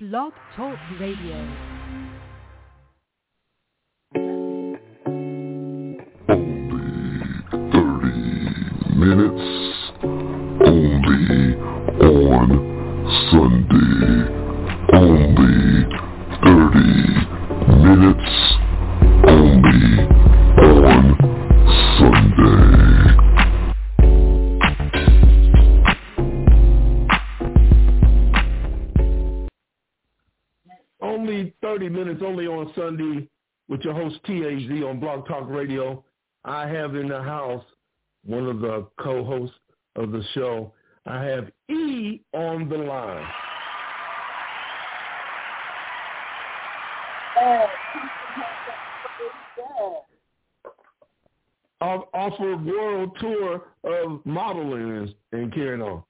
Blog Talk Radio. Host TAZ on Blog Talk Radio. I have in the house one of the co-hosts of the show. I have E on the line. Off, off a world tour of modeling and carrying on.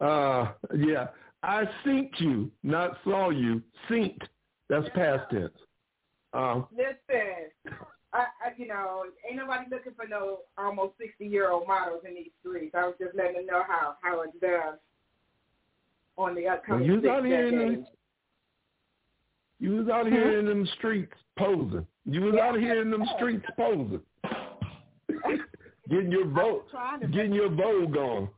uh, yeah, I synced you, not saw you. Synced. That's past tense. Um, Listen, I, I, you know, ain't nobody looking for no almost sixty year old models in these streets. I was just letting them know how how it's done on the upcoming. you was out here in decades. them, you was out here in them streets posing. You was out here in them streets posing. getting your vote, getting your vogue on.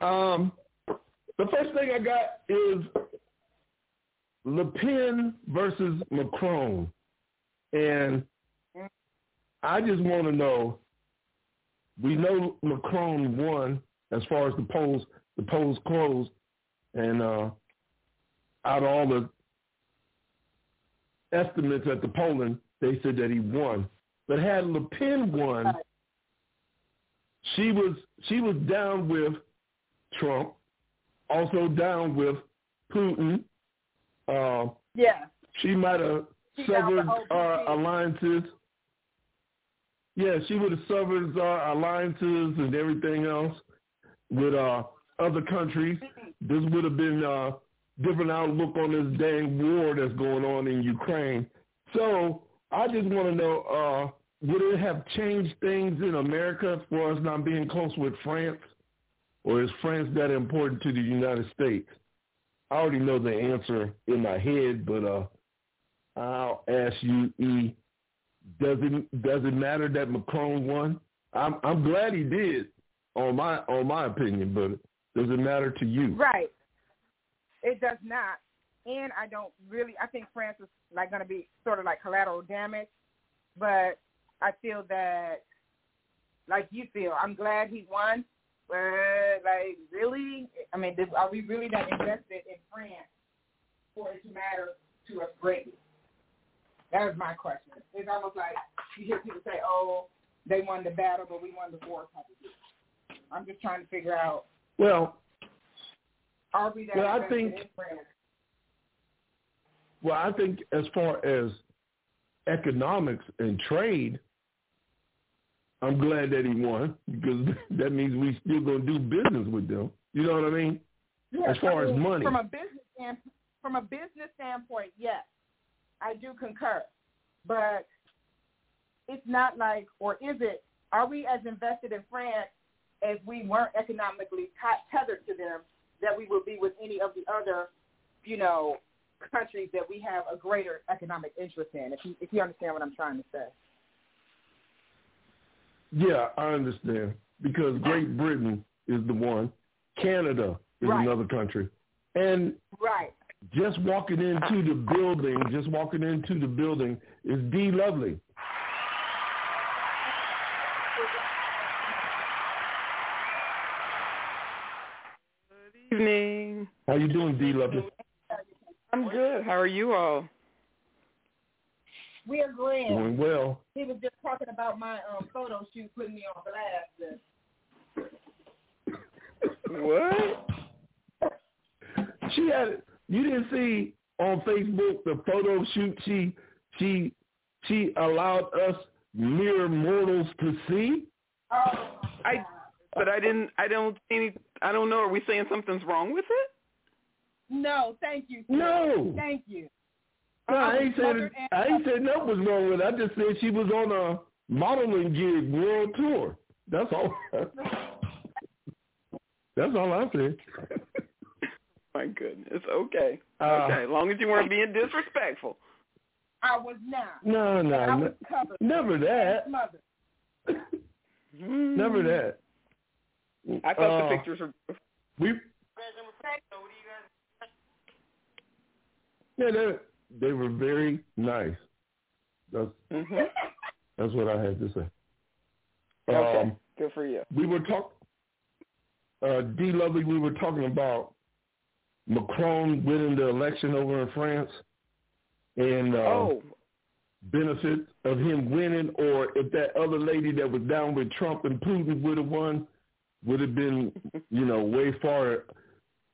Um, the first thing I got is Le Pen versus Macron, and I just want to know. We know Macron won as far as the polls. The polls closed, and uh, out of all the estimates at the polling, they said that he won. But had Le Pen won, she was she was down with Trump, also down with Putin. Uh, Yeah, she might have severed our alliances. Yeah, she would have severed our alliances and everything else with uh, other countries. This would have been a different outlook on this dang war that's going on in Ukraine. So I just want to know, uh, would it have changed things in America for us not being close with France? Or is France that important to the United States? I already know the answer in my head, but uh, I'll ask you, E. Does it does it matter that Macron won? I'm I'm glad he did, on my on my opinion, but does it matter to you? right. It does not, and I don't really. I think France is like going to be sort of like collateral damage, but I feel that, like you feel, I'm glad he won. But like, really, I mean, are we really that invested in France for it to matter to us greatly? That was my question. It's almost like you hear people say, "Oh, they won the battle, but we won the war." Type of deal. I'm just trying to figure out: Well, Are we that Well, I think- in France? well, I think as far as economics and trade, I'm glad that he won because that means we still gonna do business with them. You know what I mean? Yes, as far I as money. from a business stand, from a business standpoint, yes, I do concur. But it's not like, or is it? Are we as invested in France as we weren't economically tethered to them that we would be with any of the other, you know, countries that we have a greater economic interest in? If you if you understand what I'm trying to say. Yeah, I understand because Great Britain is the one, Canada is Right. another country, and Right. just walking into the building, just walking into the building is D Lovely. Good evening. How you doing, D Lovely? I'm good. How are you all? We agreeing. Doing well. He was just talking about my um photo shoot, putting me on blast. What? She had you didn't see on Facebook the photo shoot she she she allowed us mere mortals to see. Oh, I but I didn't I don't see any I don't know, are we saying something's wrong with it? No, thank you. sir. No. Thank you. No, I ain't said I ain't said nothing was wrong with it. I just said she was on a modeling gig world tour. That's all. That's all I said. My goodness. Okay. Uh, okay. As long as you weren't being disrespectful. I was not. No, no, I no was covered. never that. Mother. Never that. I thought Uh, the pictures were. We yeah, they they were very nice. That's hmm that's what I had to say. Okay. Um, Good for you. we were talk uh D Lovely, we were talking about Macron winning the election over in France and uh oh. benefit of him winning or if that other lady that was down with Trump and Putin would have won would have been, you know, way far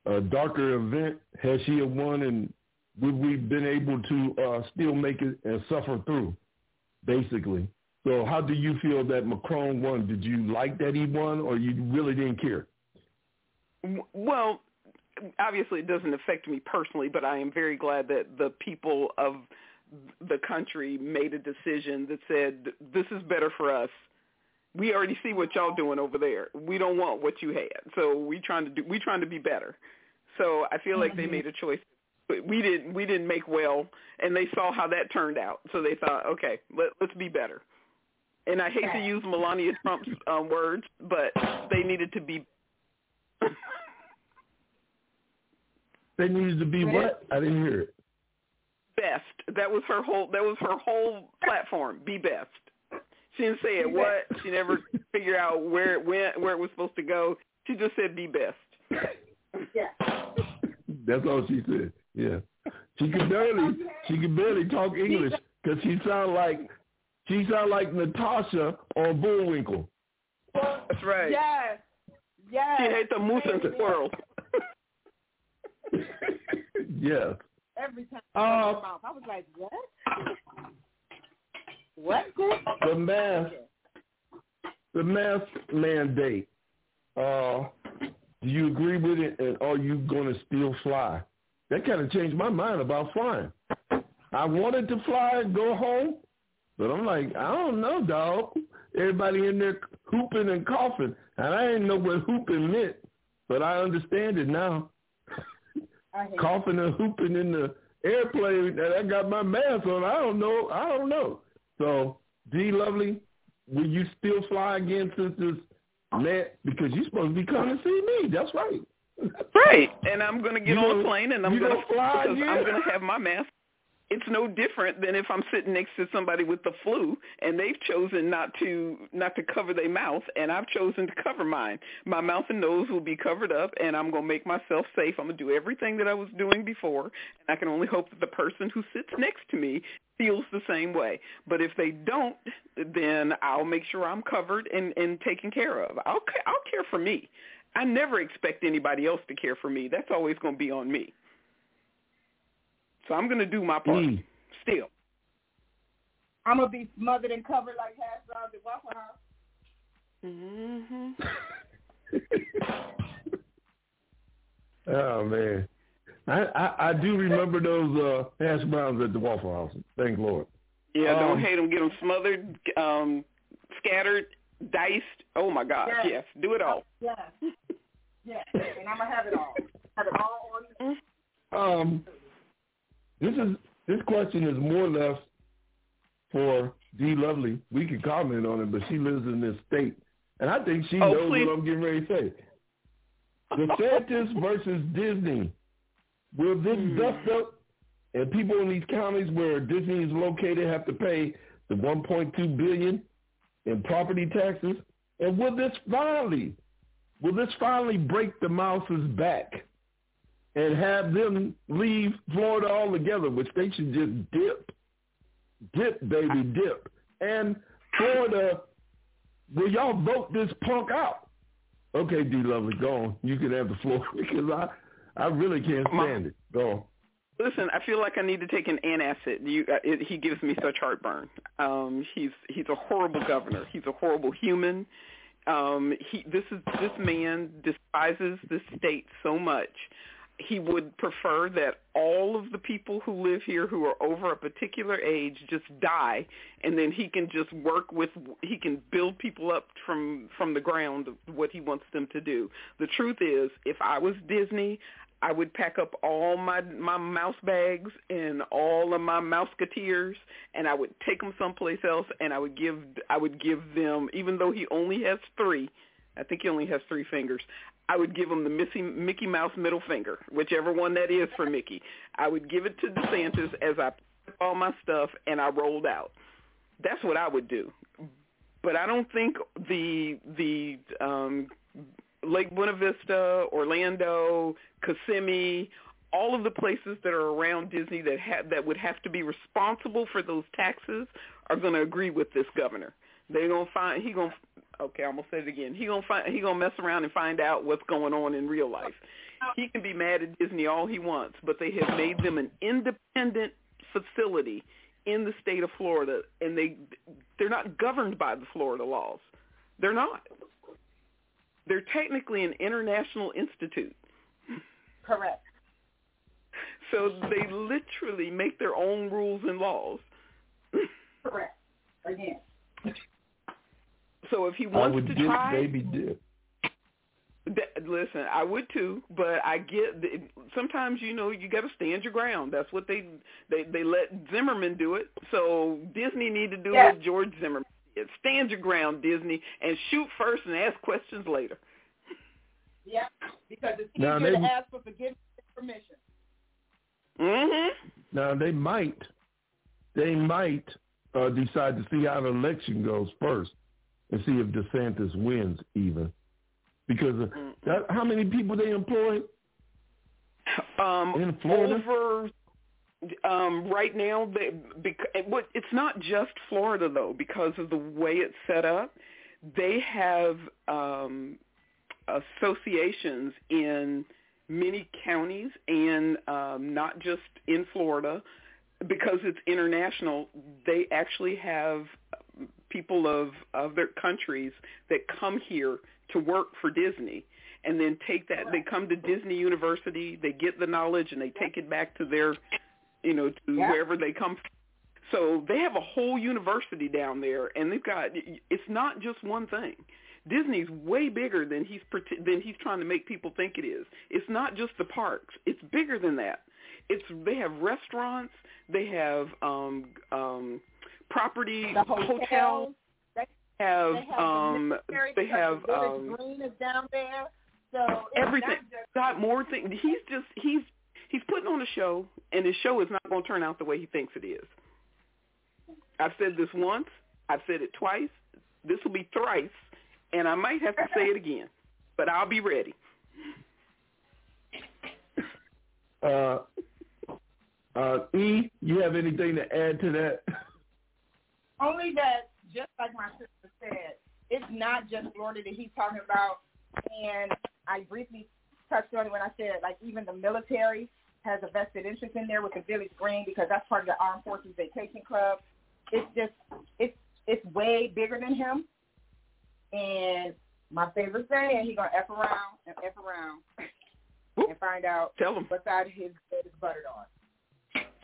a darker event had she have won and would we been able to uh still make it and suffer through, basically. So how do you feel that Macron won? Did you like that he won or you really didn't care? Well, obviously it doesn't affect me personally, but I am very glad that the people of the country made a decision that said this is better for us. We already see what y'all doing over there. We don't want what you had. So we trying to do we trying to be better. So I feel like they made a choice. But We didn't we didn't make well and they saw how that turned out. So they thought, okay, let, let's be better. And I hate to use Melania Trump's um, words, but they needed to be They needed to be what? I didn't hear it. best. That was her whole. That was her whole platform. Be best. She didn't say it what. She never figured out where it went, where it was supposed to go. She just said be best. Yeah. That's all she said. Yeah, she could barely she could barely talk English because she sound like she sound like Natasha on Bullwinkle. That's right. Yes. Yes. She hates the moose and the squirrel. yeah. Every time Uh, I opened mouth, I was like, what? What? The mask the mask mandate. Uh, do you agree with it, and are you going to still fly? That kind of changed my mind about flying. I wanted to fly and go home, but I'm like, I don't know, dog. Everybody in there hooping and coughing, and I didn't know what hooping meant, but I understand it now. Coughing and hooping in the airplane, and I got my mask on. I don't know. I don't know. So, D Lovely, will you still fly again since this net? Because you're supposed to be coming to see me. That's right. Right. And I'm going to get You on a plane and I'm going gonna fly because again? I'm going to have my mask. It's no different than if I'm sitting next to somebody with the flu and they've chosen not to not to cover their mouth and I've chosen to cover mine. My mouth and nose will be covered up and I'm going to make myself safe. I'm going to do everything that I was doing before and I can only hope that the person who sits next to me feels the same way. But if they don't, then I'll make sure I'm covered and and taken care of. I'll I'll care for me. I never expect anybody else to care for me. That's always going to be on me. So I'm going to do my part E. still. I'm gonna be smothered and covered like hash browns at Waffle House. Mm-hmm. oh man, I, I I do remember those uh, hash browns at the Waffle House. Thank Lord. Yeah, Um, don't hate them. Get them smothered, um, scattered, diced. Oh my gosh, Yes. yes, do it all. Yes. Yes. And I'm gonna have it all. Have it all on Um, this is this question is more or less for D Lovely. We can comment on it, but she lives in this state, and I think she Oh, knows please. what I'm getting ready to say. The DeSantis versus Disney. Will this Hmm. dust up, and people in these counties where Disney is located have to pay the 1.2 billion in property taxes? And will this finally, will this finally break the mouse's back? and have them leave Florida altogether, which they should just dip, dip, baby, dip. And Florida, will y'all vote this punk out? Okay, D. Lovely, go on. You can have the floor because I, I really can't stand it. Go on. Listen, I feel like I need to take an antacid. You, uh, it, he gives me such heartburn. Um, he's he's a horrible governor. He's a horrible human. Um, he this is this man despises this state so much. he would prefer that all of the people who live here who are over a particular age just die and then he can just work with he can build people up from from the ground what he wants them to do the truth is if i was disney I would pack up all my my mouse bags and all of my mouseketeers, and I would take them someplace else, and I would give I would give them, even though he only has three, I think he only has three fingers. I would give him the Missy, Mickey Mouse middle finger, whichever one that is for Mickey. I would give it to DeSantis as I put all my stuff and I rolled out. That's what I would do. But I don't think the the um Lake Buena Vista, Orlando, Kissimmee, all of the places that are around Disney that have that would have to be responsible for those taxes are going to agree with this governor. They're gonna find he gonna okay, I'm gonna say it again. He gonna find he gonna mess around and find out what's going on in real life. He can be mad at Disney all he wants, but they have made them an independent facility in the state of Florida, and they they're not governed by the Florida laws. They're not. They're technically an international institute. Correct. So they literally make their own rules and laws. Correct. Again. So if he wants I would to dip, try, baby dip. That, listen, I would too, but I get the, sometimes you know you got to stand your ground. That's what they they they let Zimmerman do it. So Disney need to do yes. what George Zimmerman did. Stand your ground, Disney, and shoot first and ask questions later. Yeah, because it's easier they, to ask for forgiveness and permission. Mhm. Now they might, they might uh, decide to see how the election goes first, and see if DeSantis wins even. Because of that, how many people they employ um, in Florida? Over um, right now, they, because, it's not just Florida though, because of the way it's set up. They have um, associations in many counties and um, not just in Florida because it's international. They actually have people of of their countries that come here to work for Disney and then take that they come to Disney University, they get the knowledge and they take it back to their you know to yeah. wherever they come from. So they have a whole university down there and they've got it's not just one thing. Disney's way bigger than he's than he's trying to make people think it is. It's not just the parks. It's bigger than that. It's they have restaurants, they have um um property the hotels. They have, they have um the they have um green is down there. So everything got more things. He's just he's he's putting on a show, and his show is not going to turn out the way he thinks it is. I've said this once. I've said it twice. This will be thrice and I might have to say it again, but I'll be ready. Uh, uh, e, you have anything to add to that? Only that, just like my sister said, it's not just Florida that he's talking about. And I briefly touched on it when I said, like, even the military has a vested interest in there with the Village Green because that's part of the Armed Forces Vacation Club. It's just, it's it's way bigger than him. And my favorite saying, he gonna f around and f around Whoop. and find out Tell him. what side his bed is buttered on.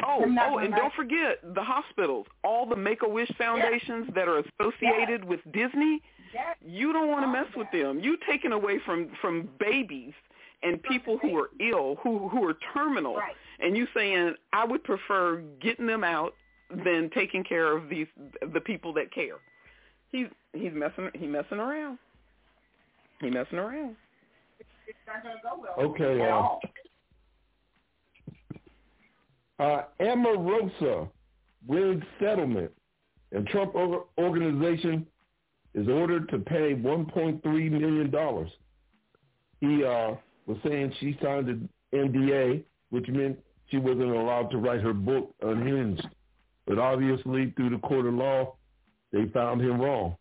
Oh, oh, and don't forget the hospitals, all the Make-A-Wish foundations that are associated yes. with Disney. Yes. You don't want to mess with them. You taking away from from babies and people who are ill, who who are terminal, right. and you saying I would prefer getting them out than taking care of these the people that care. He's he's messing he messing around. He messing around. It's not gonna go well. Okay. At Uh, all. uh, Omarosa with settlement, and Trump organization is ordered to pay 1.3 million dollars. He uh, was saying she signed an NDA, which meant she wasn't allowed to write her book Unhinged. But obviously, through the court of law, they found him wrong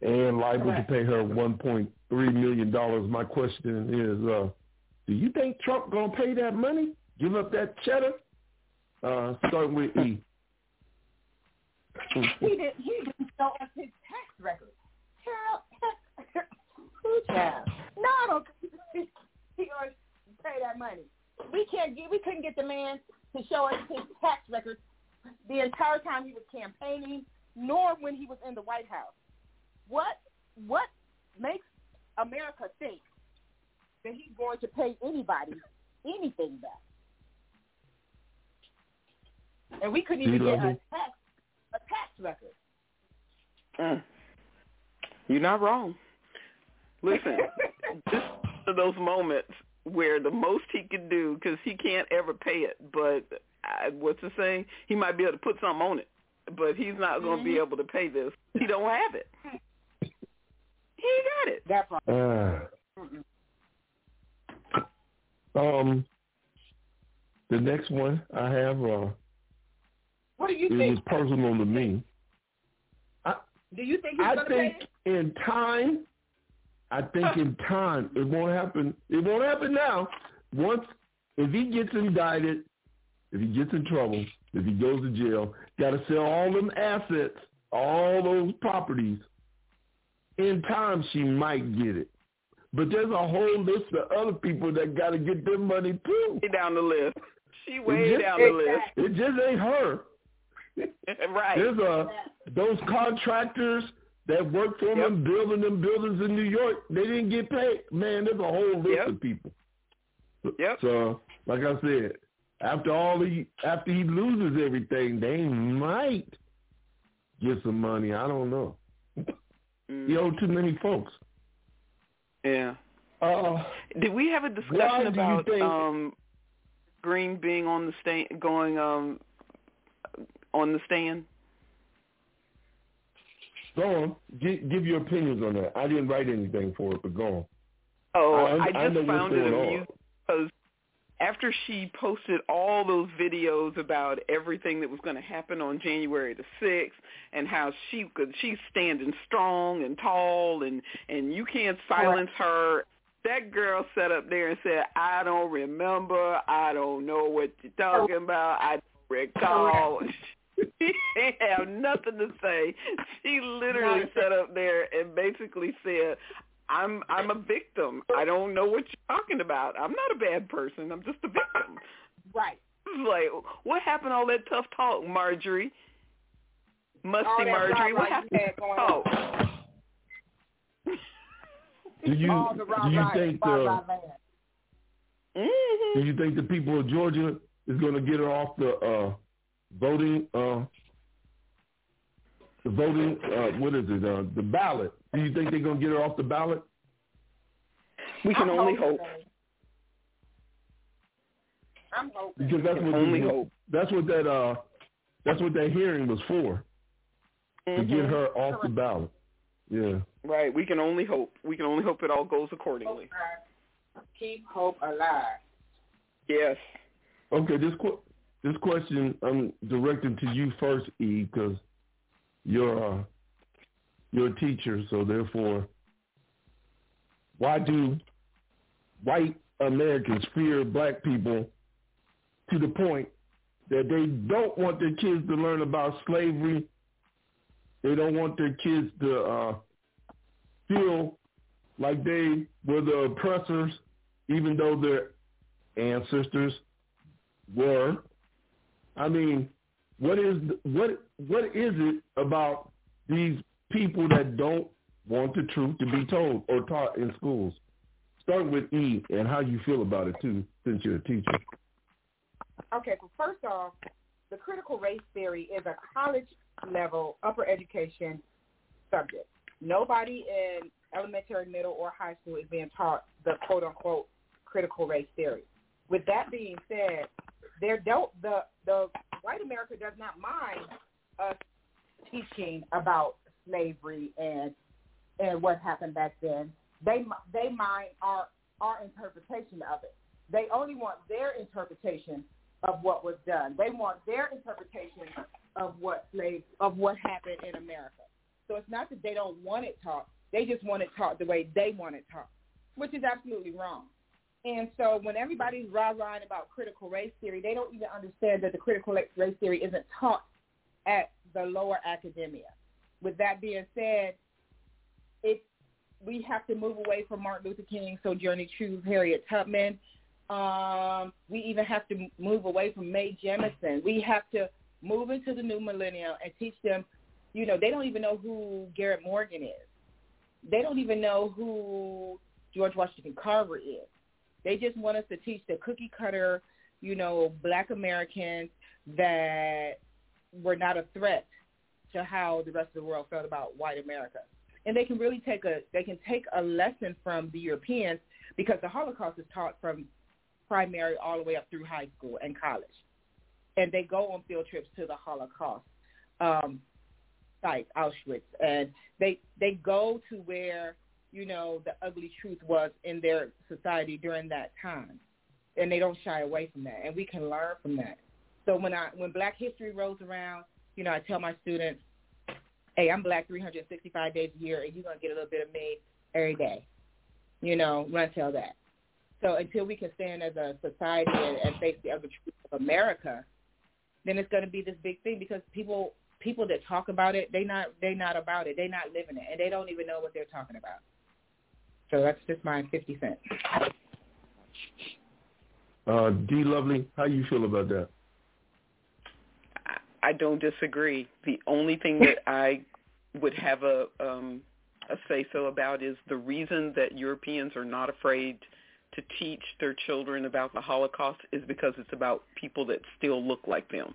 and liable to pay her 1.3 million dollars. My question is, uh, do you think Trump gonna pay that money? Give up that cheddar? Uh, starting with E. he didn't he didn't show us his tax record. Who child? No, I don't think he, he pay that money. we can't get we couldn't get the man to show us his tax records the entire time he was campaigning, nor when he was in the White House. What what makes America think that he's going to pay anybody anything back? And we couldn't even get a tax a tax record. Mm. You're not wrong. Listen, this is one of those moments where the most he could do, because he can't ever pay it, but I, what's the saying? He might be able to put something on it, but he's not going to mm-hmm. be able to pay this. He don't have it. He got it. That part. Uh, um, the next one I have. Uh, what do you it think? was personal to me. I, do you think he's I going to think pay in time. I think in time it won't happen. It won't happen now. Once if he gets indicted, if he gets in trouble, if he goes to jail, got to sell all them assets, all those properties. In time, she might get it. But there's a whole list of other people that got to get their money too. Way down the list. She way just, down the list. It just ain't her. right. There's a those contractors that worked for yep. them building them buildings in New York. They didn't get paid. Man, there's a whole list yep. of people. Yep. So, like I said, after all he after he loses everything, they might get some money. I don't know. Mm. He owed too many folks. Yeah. Uh, Did we have a discussion about think, um Greene being on the stand, going um on the stand? Go on. Give, give your opinions on that. I didn't write anything for it, but go on. Oh, I, I just I found it amusing because after she posted all those videos about everything that was going to happen on January the 6th and how she could she's standing strong and tall and and you can't silence her. That girl sat up there and said I don't remember. I don't know what you're talking oh. about. I don't recall she have nothing to say she literally sat up there and basically said I'm I'm a victim. I don't know what you're talking about. I'm not a bad person. I'm just a victim. Right. Like, what happened? All that tough talk, Marjorie. Musty Marjorie. What happened? Oh. do you do you think the mm-hmm. do you think the people of Georgia is going to get her off the uh, voting uh, the voting uh, what is it uh, the ballot? Do you think they're going to get her off the ballot? We can I'm only hope. I'm hoping. Because that's what only hope. that's what that uh that's what that hearing was for mm-hmm. to get her off the ballot. Yeah. Right. We can only hope. We can only hope it all goes accordingly. Keep hope alive. Yes. Okay. This qu- this question I'm directing to you first, E, because you're uh, you're a teacher, so therefore, why do white Americans fear black people to the point that they don't want their kids to learn about slavery. They don't want their kids to uh, feel like they were the oppressors, even though their ancestors were. I mean, what is what what is it about these people that don't want the truth to be told or taught in schools? Start with E and how you feel about it too, since you're a teacher. Okay, so first off, the critical race theory is a college level upper education subject. Nobody in elementary, middle, or high school is being taught the quote unquote critical race theory. With that being said, there don't the the white America does not mind us teaching about slavery and and what happened back then. They they mind our our interpretation of it. They only want their interpretation of what was done. They want their interpretation of what slaves of what happened in America. So it's not that they don't want it taught; they just want it taught the way they want it taught, which is absolutely wrong. And so when everybody's rah-rahing about critical race theory, they don't even understand that the critical race theory isn't taught at the lower academia. With that being said, it we have to move away from Martin Luther King, Sojourner Truth, Harriet Tubman, Um, we even have to move away from Mae Jemison. We have to move into the new millennium and teach them, you know, they don't even know who Garrett Morgan is. They don't even know who George Washington Carver is. They just want us to teach the cookie cutter, you know, black Americans that were not a threat to how the rest of the world felt about white America. And they can really take a they can take a lesson from the Europeans because the Holocaust is taught from primary all the way up through high school and college. And they go on field trips to the Holocaust um, site, Auschwitz, and they they go to where you know the ugly truth was in their society during that time, and they don't shy away from that, and we can learn from that. So when I when Black History rolls around, you know, I tell my students, "Hey, I'm Black 365 days a year, and you're gonna get a little bit of me every day." You know, run tell that. So until we can stand as a society and, and face the other truth of America, then it's going to be this big thing because people people that talk about it, they not they not about it, they not living it, and they don't even know what they're talking about. So that's just my fifty cents. Uh, D. Lovely, how you feel about that? I don't disagree. The only thing that I would have a um, a say so about is the reason that Europeans are not afraid to teach their children about the Holocaust is because it's about people that still look like them.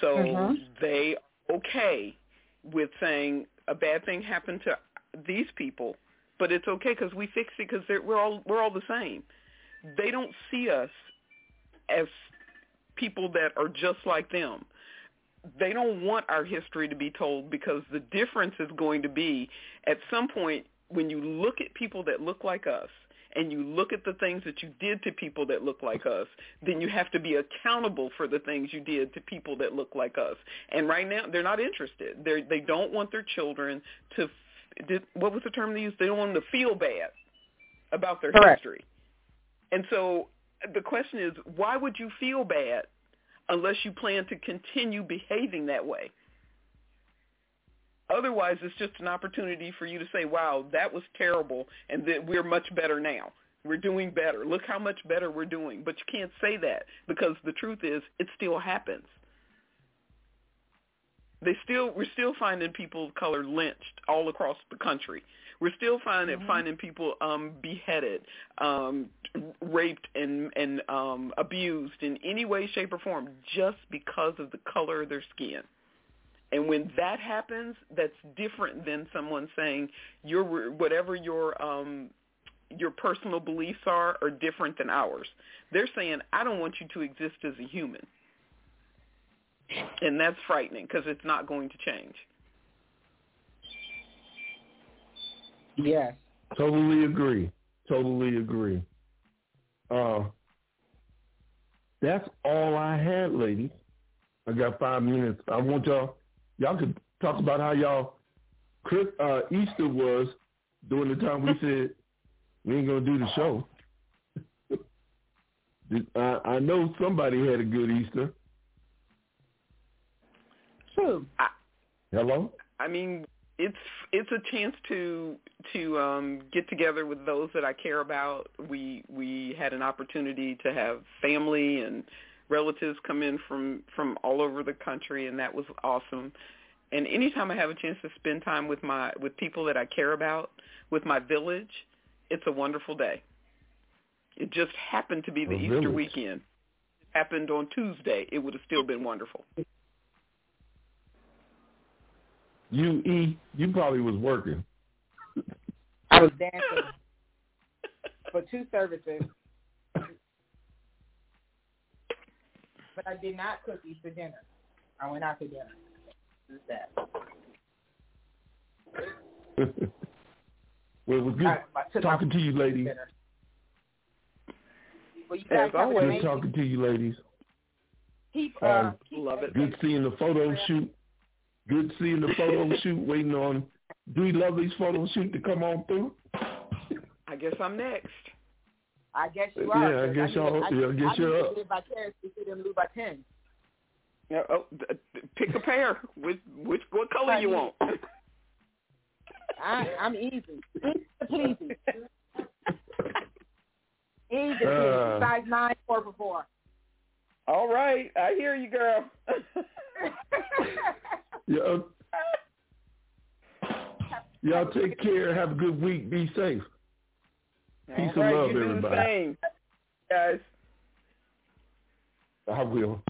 So Mhm. they okay with saying a bad thing happened to these people, but it's okay because we fix it because we're all we're all the same. They don't see us as people that are just like them. They don't want our history to be told because the difference is going to be at some point when you look at people that look like us and you look at the things that you did to people that look like us, then you have to be accountable for the things you did to people that look like us. And right now, they're not interested. They they don't want their children to. Did, what was the term they used? They don't want them to feel bad about their Correct. history. And so the question is, why would you feel bad unless you plan to continue behaving that way? Otherwise, it's just an opportunity for you to say, wow, that was terrible, and that we're much better now. We're doing better. Look how much better we're doing. But you can't say that because the truth is it still happens. They still we're still finding people of color lynched all across the country. We're still finding Mhm. finding people um beheaded, um raped and and um abused in any way shape or form just because of the color of their skin. And when that happens, that's different than someone saying your whatever your um your personal beliefs are are different than ours. They're saying I don't want you to exist as a human. And that's frightening because it's not going to change. Yes. Totally agree. Totally agree. Uh, that's all I had, ladies. I got five minutes. I want y'all. Y'all could talk about how y'all Chris, uh, Easter was during the time we said we ain't gonna do the show. I, I know somebody had a good Easter. True. Hello. I mean, it's it's a chance to to um get together with those that I care about. We we had an opportunity to have family and relatives come in from from all over the country and that was awesome. And anytime I have a chance to spend time with my with people that I care about, with my village, it's a wonderful day. It just happened to be the A Easter village. weekend. It happened on Tuesday. It would have still been wonderful. You E, you probably was working. I was dancing for two services, but I did not cook for dinner. I went out to dinner. Who's that? well, it was good I, I talking to you, ladies. dinner. Well, you As guys have always. Good talking to you, ladies. keep, uh, Um, keep Love it. Good seeing the photo shoot. Good seeing the photo shoot. Waiting on D Lovely's photo shoot to come on through. I guess I'm next. I guess you Yeah, are. Guess y'all- I, yeah, I guess I you're need up. to live vicariously through them Louboutins. Yeah, oh, th- th- pick a pair. Which which what color you want? I, I'm easy. Easy pleasing. Easy pleasing. Uh, size nine four before. All right, I hear you, girl. yeah. Y'all take care. Have a good week. Be safe. Peace right, and love, everybody. guys. I will.